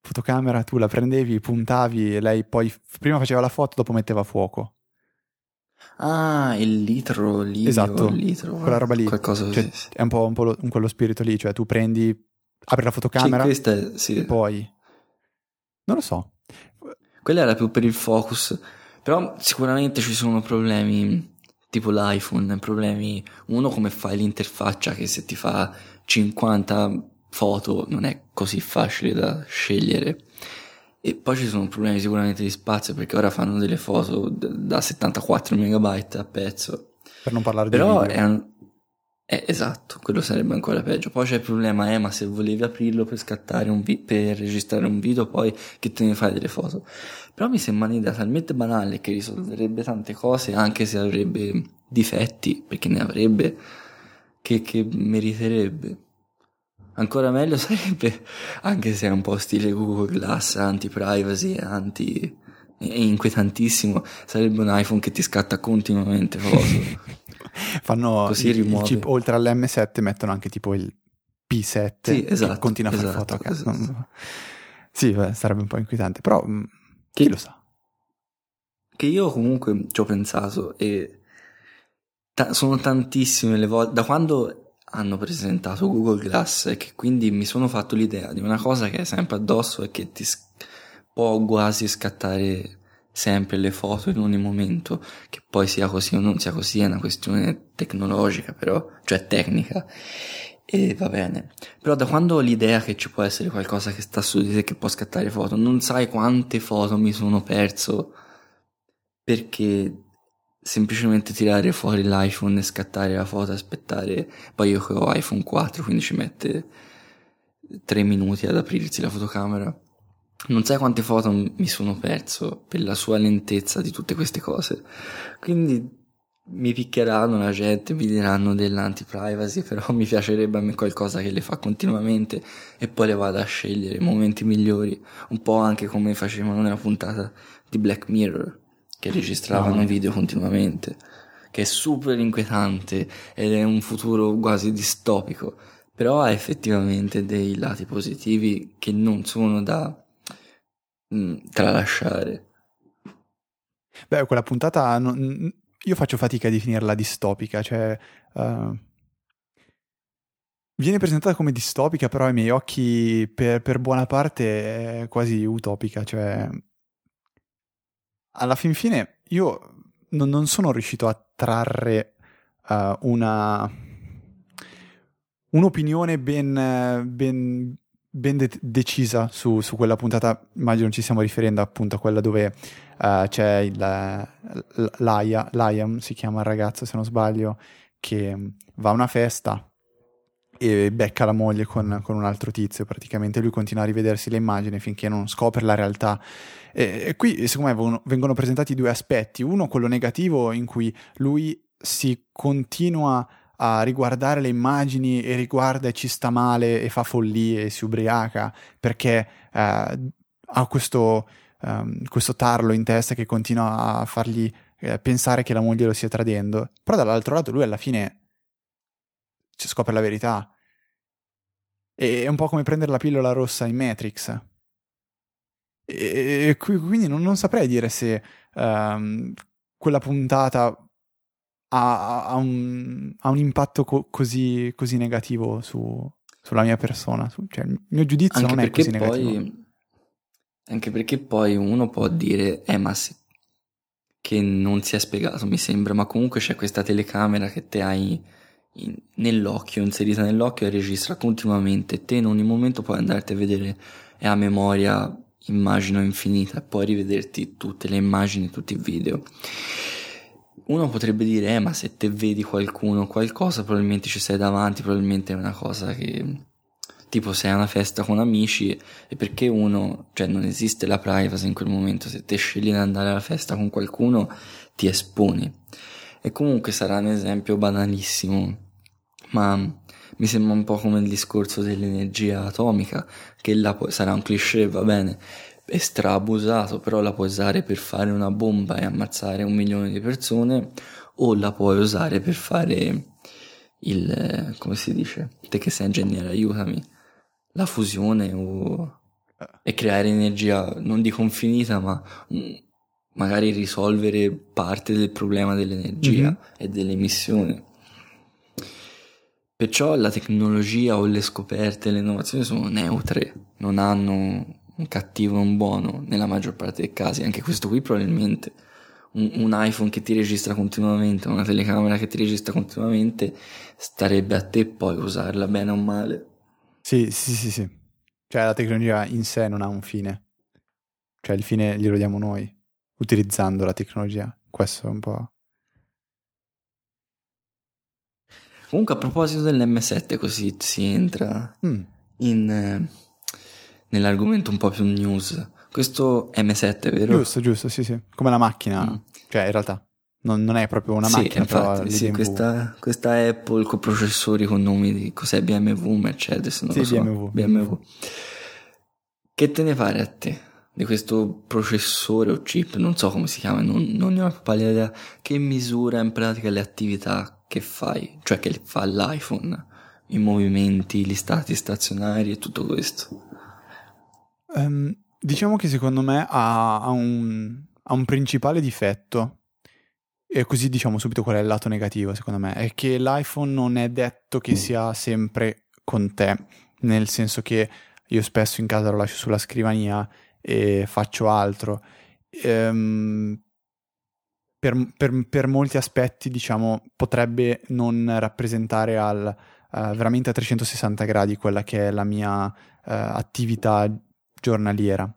Fotocamera, tu la prendevi, puntavi e lei poi prima faceva la foto, dopo metteva a fuoco. Ah, il litro, lì. Esatto, litro, quella roba lì. Qualcosa cioè, sì. È un po', un po' lo, quello spirito lì, cioè tu prendi, apri la fotocamera sì, è, sì. e poi... Non lo so. Quella era più per il focus, però sicuramente ci sono problemi tipo l'iPhone, problemi... Uno come fai l'interfaccia che se ti fa 50 foto non è così facile da scegliere e poi ci sono problemi sicuramente di spazio perché ora fanno delle foto da 74 megabyte a pezzo. Per non parlare Però di video. È, un... è esatto, quello sarebbe ancora peggio. Poi c'è il problema, eh, ma se volevi aprirlo per scattare un vi- per registrare un video, poi che te ne fai delle foto. Però mi sembra un'idea talmente banale che risolverebbe tante cose, anche se avrebbe difetti, perché ne avrebbe, che, che meriterebbe. Ancora meglio sarebbe, anche se è un po' stile Google Glass, anti-privacy, anti... è inquietantissimo, sarebbe un iPhone che ti scatta continuamente foto. Fanno Così il, il chip, oltre all'M7 mettono anche tipo il P7 Sì, esatto, che continua a fare esatto, foto a casa. esatto. Sì, beh, sarebbe un po' inquietante, però chi Che- lo sa. Che io comunque ci ho pensato e ta- sono tantissime le volte, da quando hanno presentato Google Glass e che quindi mi sono fatto l'idea di una cosa che è sempre addosso e che ti s- può quasi scattare sempre le foto in ogni momento, che poi sia così o non sia così è una questione tecnologica però, cioè tecnica. E va bene. Però da quando ho l'idea che ci può essere qualcosa che sta su di te che può scattare foto, non sai quante foto mi sono perso perché semplicemente tirare fuori l'iPhone e scattare la foto, aspettare, poi io ho iPhone 4, quindi ci mette 3 minuti ad aprirsi la fotocamera. Non sai quante foto mi sono perso per la sua lentezza di tutte queste cose. Quindi mi picchieranno la gente, mi diranno dell'anti-privacy, però mi piacerebbe a me qualcosa che le fa continuamente e poi le vado a scegliere i momenti migliori, un po' anche come facevano nella puntata di Black Mirror, che registravano No. video continuamente, che è super inquietante ed è un futuro quasi distopico, però ha effettivamente dei lati positivi che non sono da mm, tralasciare. Beh, quella puntata non- io faccio fatica a definirla distopica, cioè eh, viene presentata come distopica, però ai miei occhi per, per buona parte è quasi utopica, cioè alla fin fine io non, non sono riuscito a trarre eh, una un'opinione ben, ben, ben de- decisa su, su quella puntata. Immagino ci stiamo riferendo appunto a quella dove eh, c'è il, Laia, Liam, si chiama il ragazzo se non sbaglio, che va a una festa e becca la moglie con, con un altro tizio. Praticamente lui continua a rivedersi le immagini finché non scopre la realtà. E, e qui secondo me vengono, presentati due aspetti. Uno quello negativo in cui lui si continua a riguardare le immagini e riguarda e ci sta male e fa follie e si ubriaca perché eh, ha questo, um, questo tarlo in testa che continua a fargli eh, pensare che la moglie lo stia tradendo. Però dall'altro lato lui alla fine scopre la verità. E è un po' come prendere la pillola rossa in Matrix. E quindi non, non saprei dire se um, quella puntata ha, ha, un, ha un, impatto co- così, così, negativo su, sulla mia persona. Su, cioè, il mio giudizio anche non è così poi, negativo. Anche perché poi uno può dire, eh ma se, che non si è spiegato mi sembra, ma comunque c'è questa telecamera che te hai in, nell'occhio, inserita nell'occhio e registra continuamente. Te in ogni momento puoi andarti a vedere, è a memoria immagino infinita, e poi rivederti tutte le immagini, tutti i video uno potrebbe dire, eh, ma se te vedi qualcuno, qualcosa, probabilmente ci sei davanti, probabilmente è una cosa che tipo sei a una festa con amici e perché uno, cioè non esiste la privacy in quel momento, se te scegli di andare alla festa con qualcuno ti esponi. E comunque sarà un esempio banalissimo, ma mi sembra un po' come il discorso dell'energia atomica, che là sarà un cliché, va bene, è strabusato, però la puoi usare per fare una bomba e ammazzare un milione di persone, o la puoi usare per fare il, come si dice, te che sei ingegnere, aiutami, la fusione o, e creare energia, non dico infinita, ma magari risolvere parte del problema dell'energia mm-hmm. e dell'emissione. Perciò la tecnologia o le scoperte, le innovazioni sono neutre, non hanno un cattivo e un buono nella maggior parte dei casi, anche questo qui probabilmente un, iPhone che ti registra continuamente, una telecamera che ti registra continuamente, starebbe a te poi usarla bene o male. Sì, sì, sì, sì. Cioè la tecnologia in sé non ha un fine. Cioè il fine glielo diamo noi, utilizzando la tecnologia. Questo è un po'... Comunque a proposito dell'M7 così si entra mm. in... Eh, nell'argomento un po' più news. Questo M7, vero? Giusto, giusto, sì, sì. Come la macchina. Mm. Cioè, in realtà non, non, è proprio una sì, macchina, infatti, però sì, questa, questa, Apple con processori con nomi di cos'è BMW, Mercedes, non sì, lo so. BMW. BMW. Che te ne pare a te di questo processore o chip? Non so come si chiama, non, non ne ho pallida idea. Che misura in pratica le attività che fai, cioè che fa l'iPhone, i movimenti, gli stati stazionari e tutto questo. Um, diciamo che secondo me ha, ha, un, ha, un, principale difetto, e così diciamo subito qual è il lato negativo secondo me, è che l'iPhone non è detto che sia sempre con te, nel senso che io spesso in casa lo lascio sulla scrivania e faccio altro. Um, per, per, per, molti aspetti, diciamo, potrebbe non rappresentare al, uh, veramente a 360 gradi quella che è la mia uh, attività giornaliera.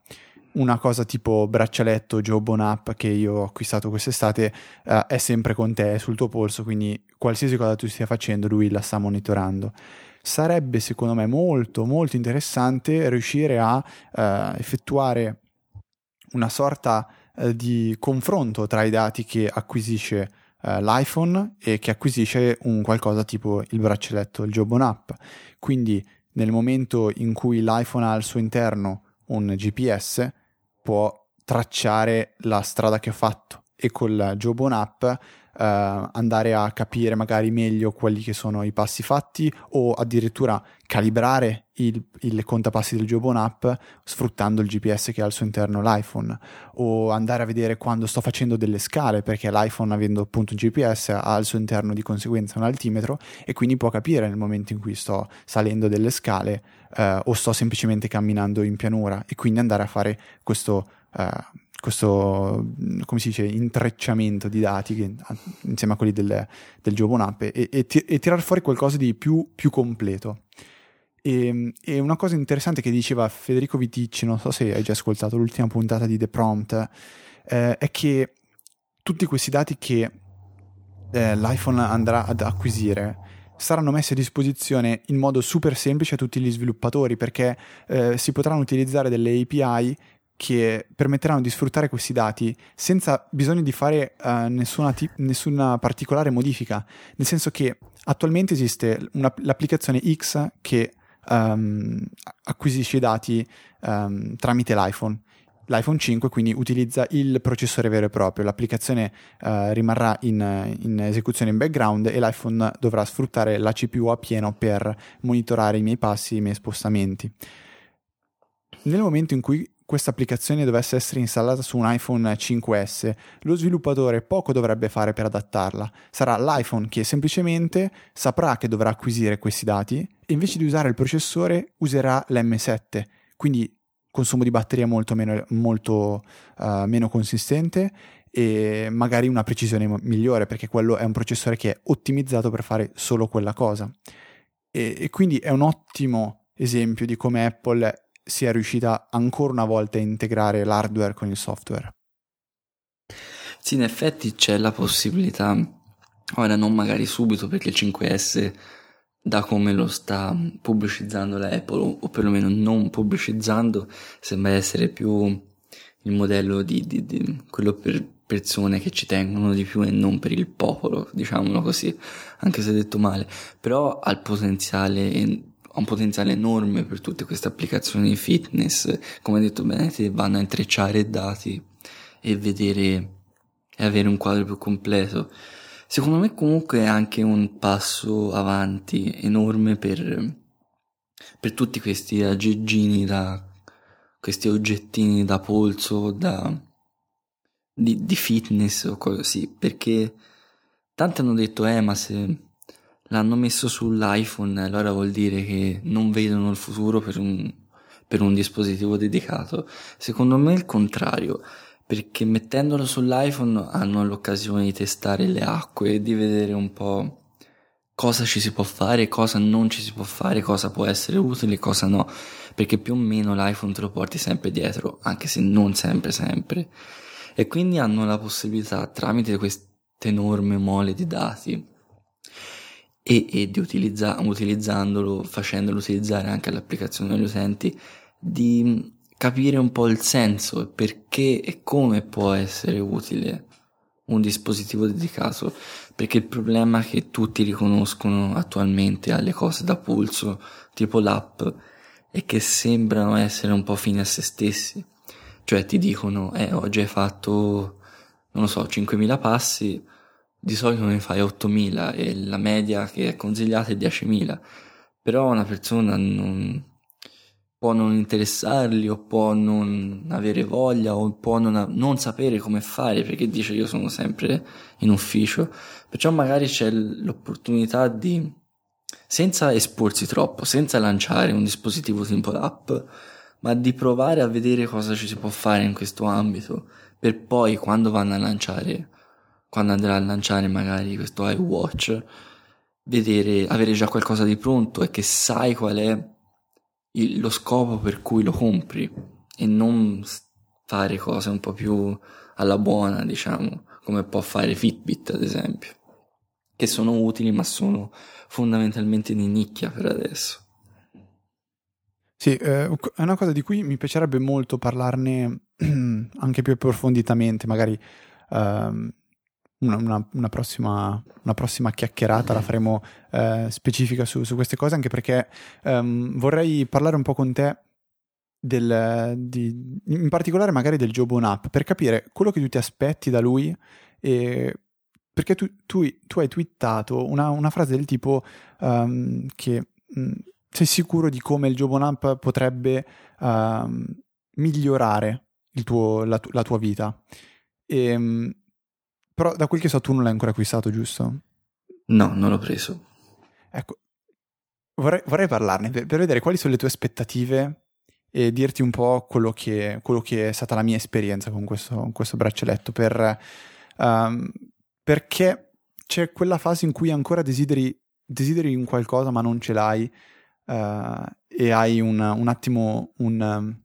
Una cosa tipo braccialetto Jobon App che io ho acquistato quest'estate uh, è sempre con te, sul tuo polso, quindi qualsiasi cosa tu stia facendo lui la sta monitorando. Sarebbe secondo me molto molto interessante riuscire a uh, effettuare una sorta uh, di confronto tra i dati che acquisisce l'iPhone e che acquisisce un qualcosa tipo il braccialetto, il Jobon App. Quindi nel momento in cui l'iPhone ha al suo interno un GPS può tracciare la strada che ho fatto e col Jobon app eh, andare a capire magari meglio quelli che sono i passi fatti o addirittura calibrare il, il contapassi del Jobon app sfruttando il GPS che ha al suo interno l'iPhone o andare a vedere quando sto facendo delle scale perché l'iPhone avendo appunto un GPS ha al suo interno di conseguenza un altimetro e quindi può capire nel momento in cui sto salendo delle scale eh, o sto semplicemente camminando in pianura e quindi andare a fare questo, eh, questo come si dice, intrecciamento di dati che, insieme a quelli del, del Jobon App e, e, e tirar fuori qualcosa di più, più completo. E, e, una cosa interessante che diceva Federico Viticci, non so se hai già ascoltato l'ultima puntata di The Prompt, eh, è che tutti questi dati che eh, l'iPhone andrà ad acquisire saranno messi a disposizione in modo super semplice a tutti gli sviluppatori perché eh, si potranno utilizzare delle API che permetteranno di sfruttare questi dati senza bisogno di fare uh, nessuna, t- nessuna, particolare modifica, nel senso che attualmente esiste una, l'applicazione X che um, acquisisce i dati um, tramite l'iPhone. L'iPhone 5 quindi utilizza il processore vero e proprio, l'applicazione uh, rimarrà in, in, esecuzione in background e l'iPhone dovrà sfruttare la CPU a pieno per monitorare i miei passi, i miei spostamenti. Nel momento in cui questa applicazione dovesse essere installata su un iPhone 5S, lo sviluppatore poco dovrebbe fare per adattarla. Sarà l'iPhone che semplicemente saprà che dovrà acquisire questi dati e invece di usare il processore userà l'M7, quindi consumo di batteria molto meno, molto, uh, meno consistente e magari una precisione migliore perché quello è un processore che è ottimizzato per fare solo quella cosa. E, e quindi è un ottimo esempio di come Apple sia riuscita ancora una volta a integrare l'hardware con il software. Sì, in effetti c'è la possibilità, ora non magari subito perché il 5S da come lo sta pubblicizzando la Apple o perlomeno non pubblicizzando sembra essere più il modello di, di, di quello per persone che ci tengono di più e non per il popolo, diciamolo così, anche se detto male, però ha il potenziale ha un potenziale enorme per tutte queste applicazioni fitness, come ha detto Benetti, vanno a intrecciare dati e vedere e avere un quadro più completo. Secondo me comunque è anche un passo avanti enorme per, per tutti questi aggeggini da questi oggettini da polso, da, di, di fitness o così, perché tanti hanno detto eh ma se l'hanno messo sull'iPhone, allora vuol dire che non vedono il futuro per un, per un dispositivo dedicato. Secondo me è il contrario, perché mettendolo sull'iPhone hanno l'occasione di testare le acque e di vedere un po' cosa ci si può fare, cosa non ci si può fare, cosa può essere utile e cosa no, perché più o meno l'iPhone te lo porti sempre dietro, anche se non sempre sempre. E quindi hanno la possibilità, tramite questa enorme mole di dati, e, e di utilizza, utilizzandolo, facendolo utilizzare anche all'applicazione degli utenti, di capire un po' il senso e perché e come può essere utile un dispositivo dedicato, perché il problema che tutti riconoscono attualmente alle cose da pulso, tipo l'app, è che sembrano essere un po' fine a se stessi. Cioè ti dicono, eh, oggi hai fatto, non lo so, 5.000 passi, di solito ne fai 8.000 e la media che è consigliata è 10.000, però una persona non, può non interessarli o può non avere voglia o può non, non, sapere come fare perché dice io sono sempre in ufficio, perciò magari c'è l'opportunità di, senza esporsi troppo, senza lanciare un dispositivo tipo l'app, ma di provare a vedere cosa ci si può fare in questo ambito per poi quando vanno a lanciare quando andrà a lanciare magari questo iWatch, vedere, avere già qualcosa di pronto e che sai qual è il, lo scopo per cui lo compri e non fare cose un po' più alla buona, diciamo, come può fare Fitbit ad esempio, che sono utili ma sono fondamentalmente di nicchia per adesso. Sì, eh, è una cosa di cui mi piacerebbe molto parlarne anche più approfonditamente, magari um, una, una, una, prossima, una, prossima, chiacchierata la faremo eh, specifica su, su, queste cose, anche perché um, vorrei parlare un po' con te del, di, in particolare magari del Jobon App, per capire quello che tu ti aspetti da lui e perché tu, tu, tu hai twittato una, una, frase del tipo um, che mh, mm, sei sicuro di come il Jobon App potrebbe uh, migliorare tuo, la, la, tua vita. E, um, però da quel che so tu non l'hai ancora acquistato, giusto? No, non l'ho preso. Ecco, vorrei, vorrei parlarne per, per, vedere quali sono le tue aspettative e dirti un po' quello che, quello che è stata la mia esperienza con questo, con questo braccialetto. Per, um, perché c'è quella fase in cui ancora desideri, desideri un qualcosa ma non ce l'hai uh, e hai un, un attimo un, um,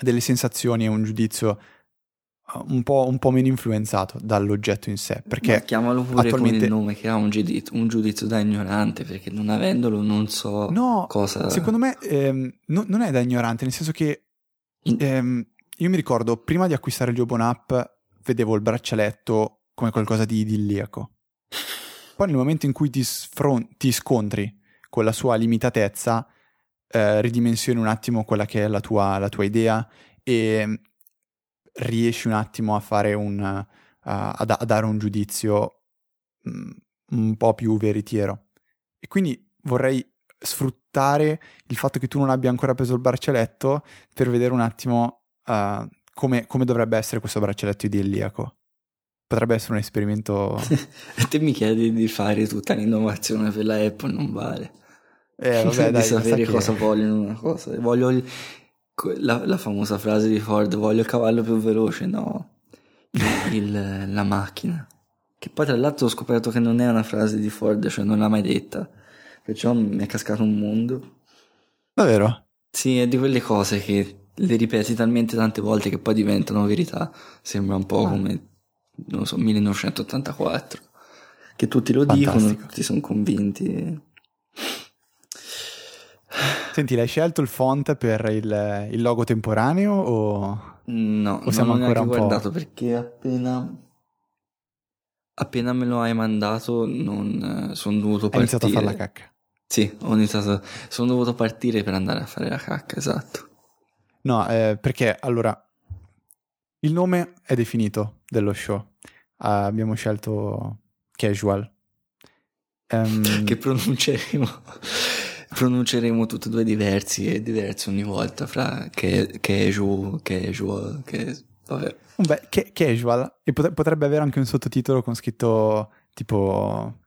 delle sensazioni e un giudizio un po', un po', meno influenzato dall'oggetto in sé. Perché Ma chiamalo pure attualmente... con il nome che ha un giudizio, un giudizio, da ignorante, perché non avendolo non so no, cosa. Secondo me ehm, no, non è da ignorante, nel senso che ehm, io mi ricordo, prima di acquistare il Jobon app, vedevo il braccialetto come qualcosa di idilliaco. Poi nel momento in cui ti, sfron- ti scontri con la sua limitatezza, eh, ridimensioni un attimo quella che è la tua, la tua idea e riesci un attimo a fare un, uh, a, da- a, dare un giudizio um, un po' più veritiero. E quindi vorrei sfruttare il fatto che tu non abbia ancora preso il braccialetto per vedere un attimo uh, come, come, dovrebbe essere questo braccialetto idilliaco. Potrebbe essere un esperimento. te mi chiedi di fare tutta l'innovazione per la Apple, non vale. Eh, vabbè, dai, di sapere che... cosa vogliono una cosa. Voglio il, la, la, famosa frase di Ford: voglio il cavallo più veloce, no, il, la macchina. Che poi tra l'altro ho scoperto che non è una frase di Ford, cioè non l'ha mai detta. Perciò mi è cascato un mondo. Davvero? Sì, è di quelle cose che le ripeti talmente tante volte che poi diventano verità. Sembra un po' ah. come, non so, 1984. Che tutti lo Fantastico. dicono, tutti sono convinti. Senti, l'hai scelto il font per il, il logo temporaneo o... No, o siamo non ancora un guardato po'... perché appena... Appena me lo hai mandato non sono dovuto partire. Hai iniziato a fare la cacca. Sì, ho iniziato... Sono dovuto partire per andare a fare la cacca, esatto. No, eh, perché allora... Il nome è definito dello show. Uh, abbiamo scelto Casual. Um... che pronunceremo pronunceremo tutti e due diversi e diversi ogni volta fra che, casual, casual, che vabbè. Beh, che, casual e potrebbe avere anche un sottotitolo con scritto tipo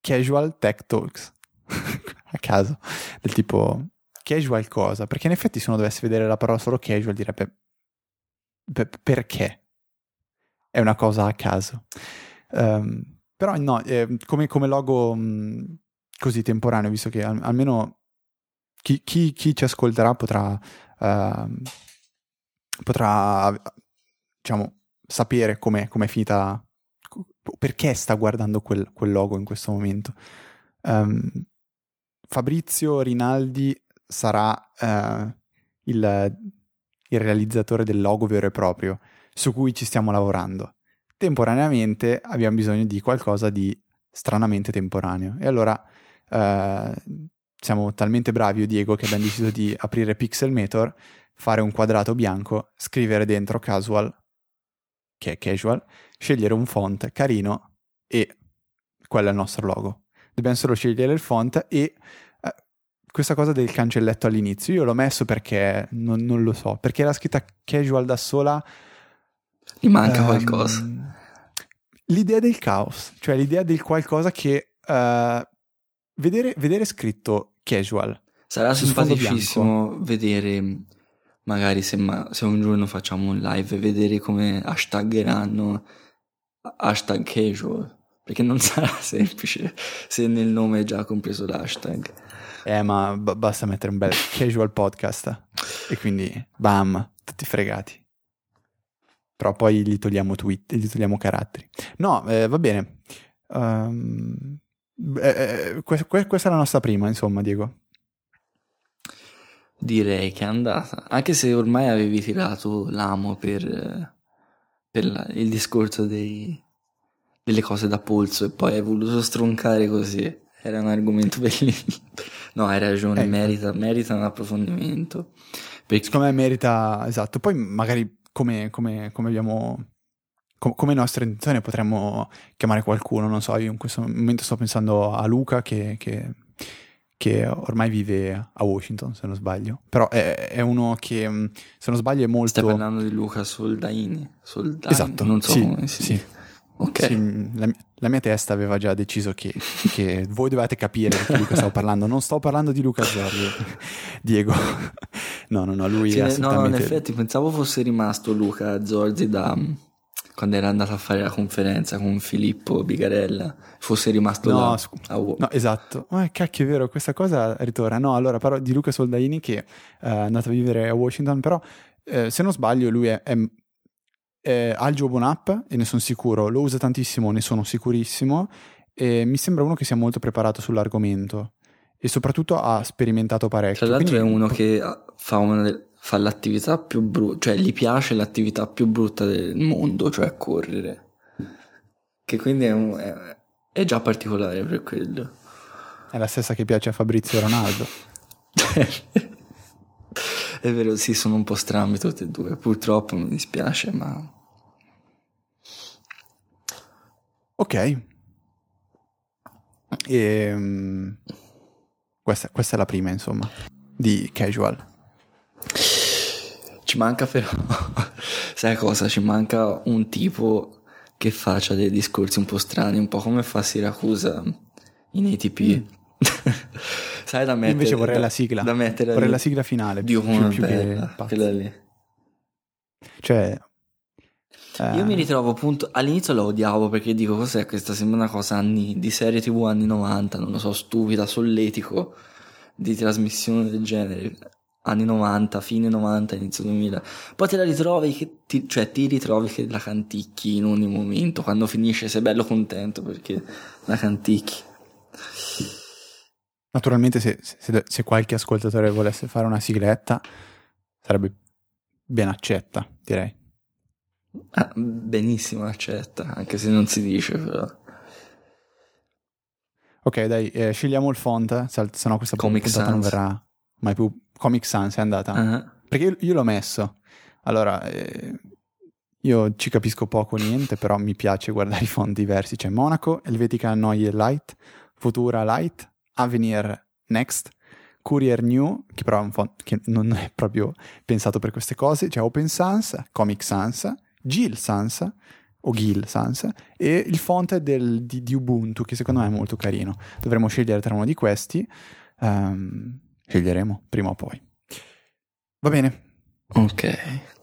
Casual Tech Talks a caso, del tipo casual cosa? Perché in effetti se uno dovesse vedere la parola solo casual direbbe perché? È una cosa a caso. Um, però no, eh, come, come, logo mh, così temporaneo, visto che al, almeno chi, chi, chi, ci ascolterà potrà, uh, potrà diciamo, sapere com'è, com'è finita, perché sta guardando quel, quel logo in questo momento. Um, Fabrizio Rinaldi sarà uh, il, il realizzatore del logo vero e proprio su cui ci stiamo lavorando. Temporaneamente abbiamo bisogno di qualcosa di stranamente temporaneo e allora uh, siamo talmente bravi io e Diego che abbiamo deciso di aprire Pixelmator, fare un quadrato bianco, scrivere dentro casual, che è casual, scegliere un font carino e quello è il nostro logo. Dobbiamo solo scegliere il font e uh, questa cosa del cancelletto all'inizio, io l'ho messo perché non, non lo so, perché la scritta casual da sola... Gli manca um, qualcosa. L'idea del caos, cioè l'idea del qualcosa che uh, vedere, vedere scritto casual. Sarà simpaticissimo vedere, magari se, ma, se, un giorno facciamo un live, vedere come hashtaggeranno hashtag casual. Perché non sarà semplice se nel nome è già compreso l'hashtag. Eh, ma b- basta mettere un bel casual podcast e quindi bam, tutti fregati. Però poi gli togliamo tweet, gli togliamo caratteri. No, eh, va bene. Um, eh, questa è la nostra prima, insomma, Diego. Direi che è andata. Anche se ormai avevi tirato l'amo per, per la, il discorso dei, delle cose da polso e poi hai voluto stroncare così. Era un argomento bellissimo. No, hai ragione, ecco. merita, merita un approfondimento. Perché... Secondo me merita, esatto. Poi magari come, come, come abbiamo com- come nostra intenzione potremmo chiamare qualcuno, non so, io in questo momento sto pensando a Luca che, che, che ormai vive a Washington, se non sbaglio, però è, è, uno che, se non sbaglio, è molto... Stai parlando di Luca Soldaini? Soldaini esatto, non so sì, come si sì. Ok. Sì, la, la, mia testa aveva già deciso che, che voi dovete capire di chi Luca stavo parlando. Non sto parlando di Luca Zorri, Diego. No, no, no, lui sì, è assolutamente... No, in effetti pensavo fosse rimasto Luca Zorzi da, quando era andato a fare la conferenza con Filippo Bigarella fosse rimasto no, là. Scu- oh. No, esatto. Ma cacchio, è vero, questa cosa ritorna. No, allora parlo di Luca Soldaini che uh, è andato a vivere a Washington, però eh, se non sbaglio lui è, è, è, ha il Jobon app e ne sono sicuro, lo usa tantissimo, ne sono sicurissimo e mi sembra uno che sia molto preparato sull'argomento e soprattutto ha sperimentato parecchio. Tra l'altro quindi... è uno che fa una, fa l'attività più brutta, cioè gli piace l'attività più brutta del mondo, cioè correre. Che quindi è, un, è, è già particolare per quello. È la stessa che piace a Fabrizio Ronaldo. è vero, sì, sono un po' strambi tutti e due. Purtroppo mi dispiace, ma. Ok. E, um, questa, questa è la prima, insomma, di casual. Ci manca però, sai cosa? Ci manca un tipo che faccia dei discorsi un po' strani, un po' come fa Siracusa in ATP. Mm. sai da mettere... Invece vorrei da, la sigla. Da mettere vorrei lì. la sigla finale. Dio, come più, bella, più quella lì. Cioè... Eh... Io mi ritrovo appunto, all'inizio lo odiavo perché dico cos'è questa, sembra una cosa anni, di serie tv anni 90, non lo so, stupida, solletico, di trasmissione del genere anni 90, fine 90, inizio 2000. Poi te la ritrovi, che ti, cioè ti ritrovi che la canticchi in ogni momento, quando finisce sei bello contento perché la canticchi. Naturalmente se, se, se qualche ascoltatore volesse fare una sigletta sarebbe ben accetta, direi. Ah, benissimo accetta, anche se non si dice però. Ok, dai, eh, scegliamo il font, se, no questa Comic puntata Sans. non verrà mai più Comic Sans è andata. Uh-huh. Perché io, io, l'ho messo. Allora, eh, io ci capisco poco niente, però mi piace guardare i font diversi. C'è Monaco, Helvetica Neue Light, Futura Light, Avenir Next, Courier New, che però è un font che non è proprio pensato per queste cose. C'è Open Sans, Comic Sans, Gil Sans o Gil Sans e il font del, di, di, Ubuntu che secondo me è molto carino. Dovremmo scegliere tra uno di questi. Um, Sceglieremo prima o poi. Va bene. Ok.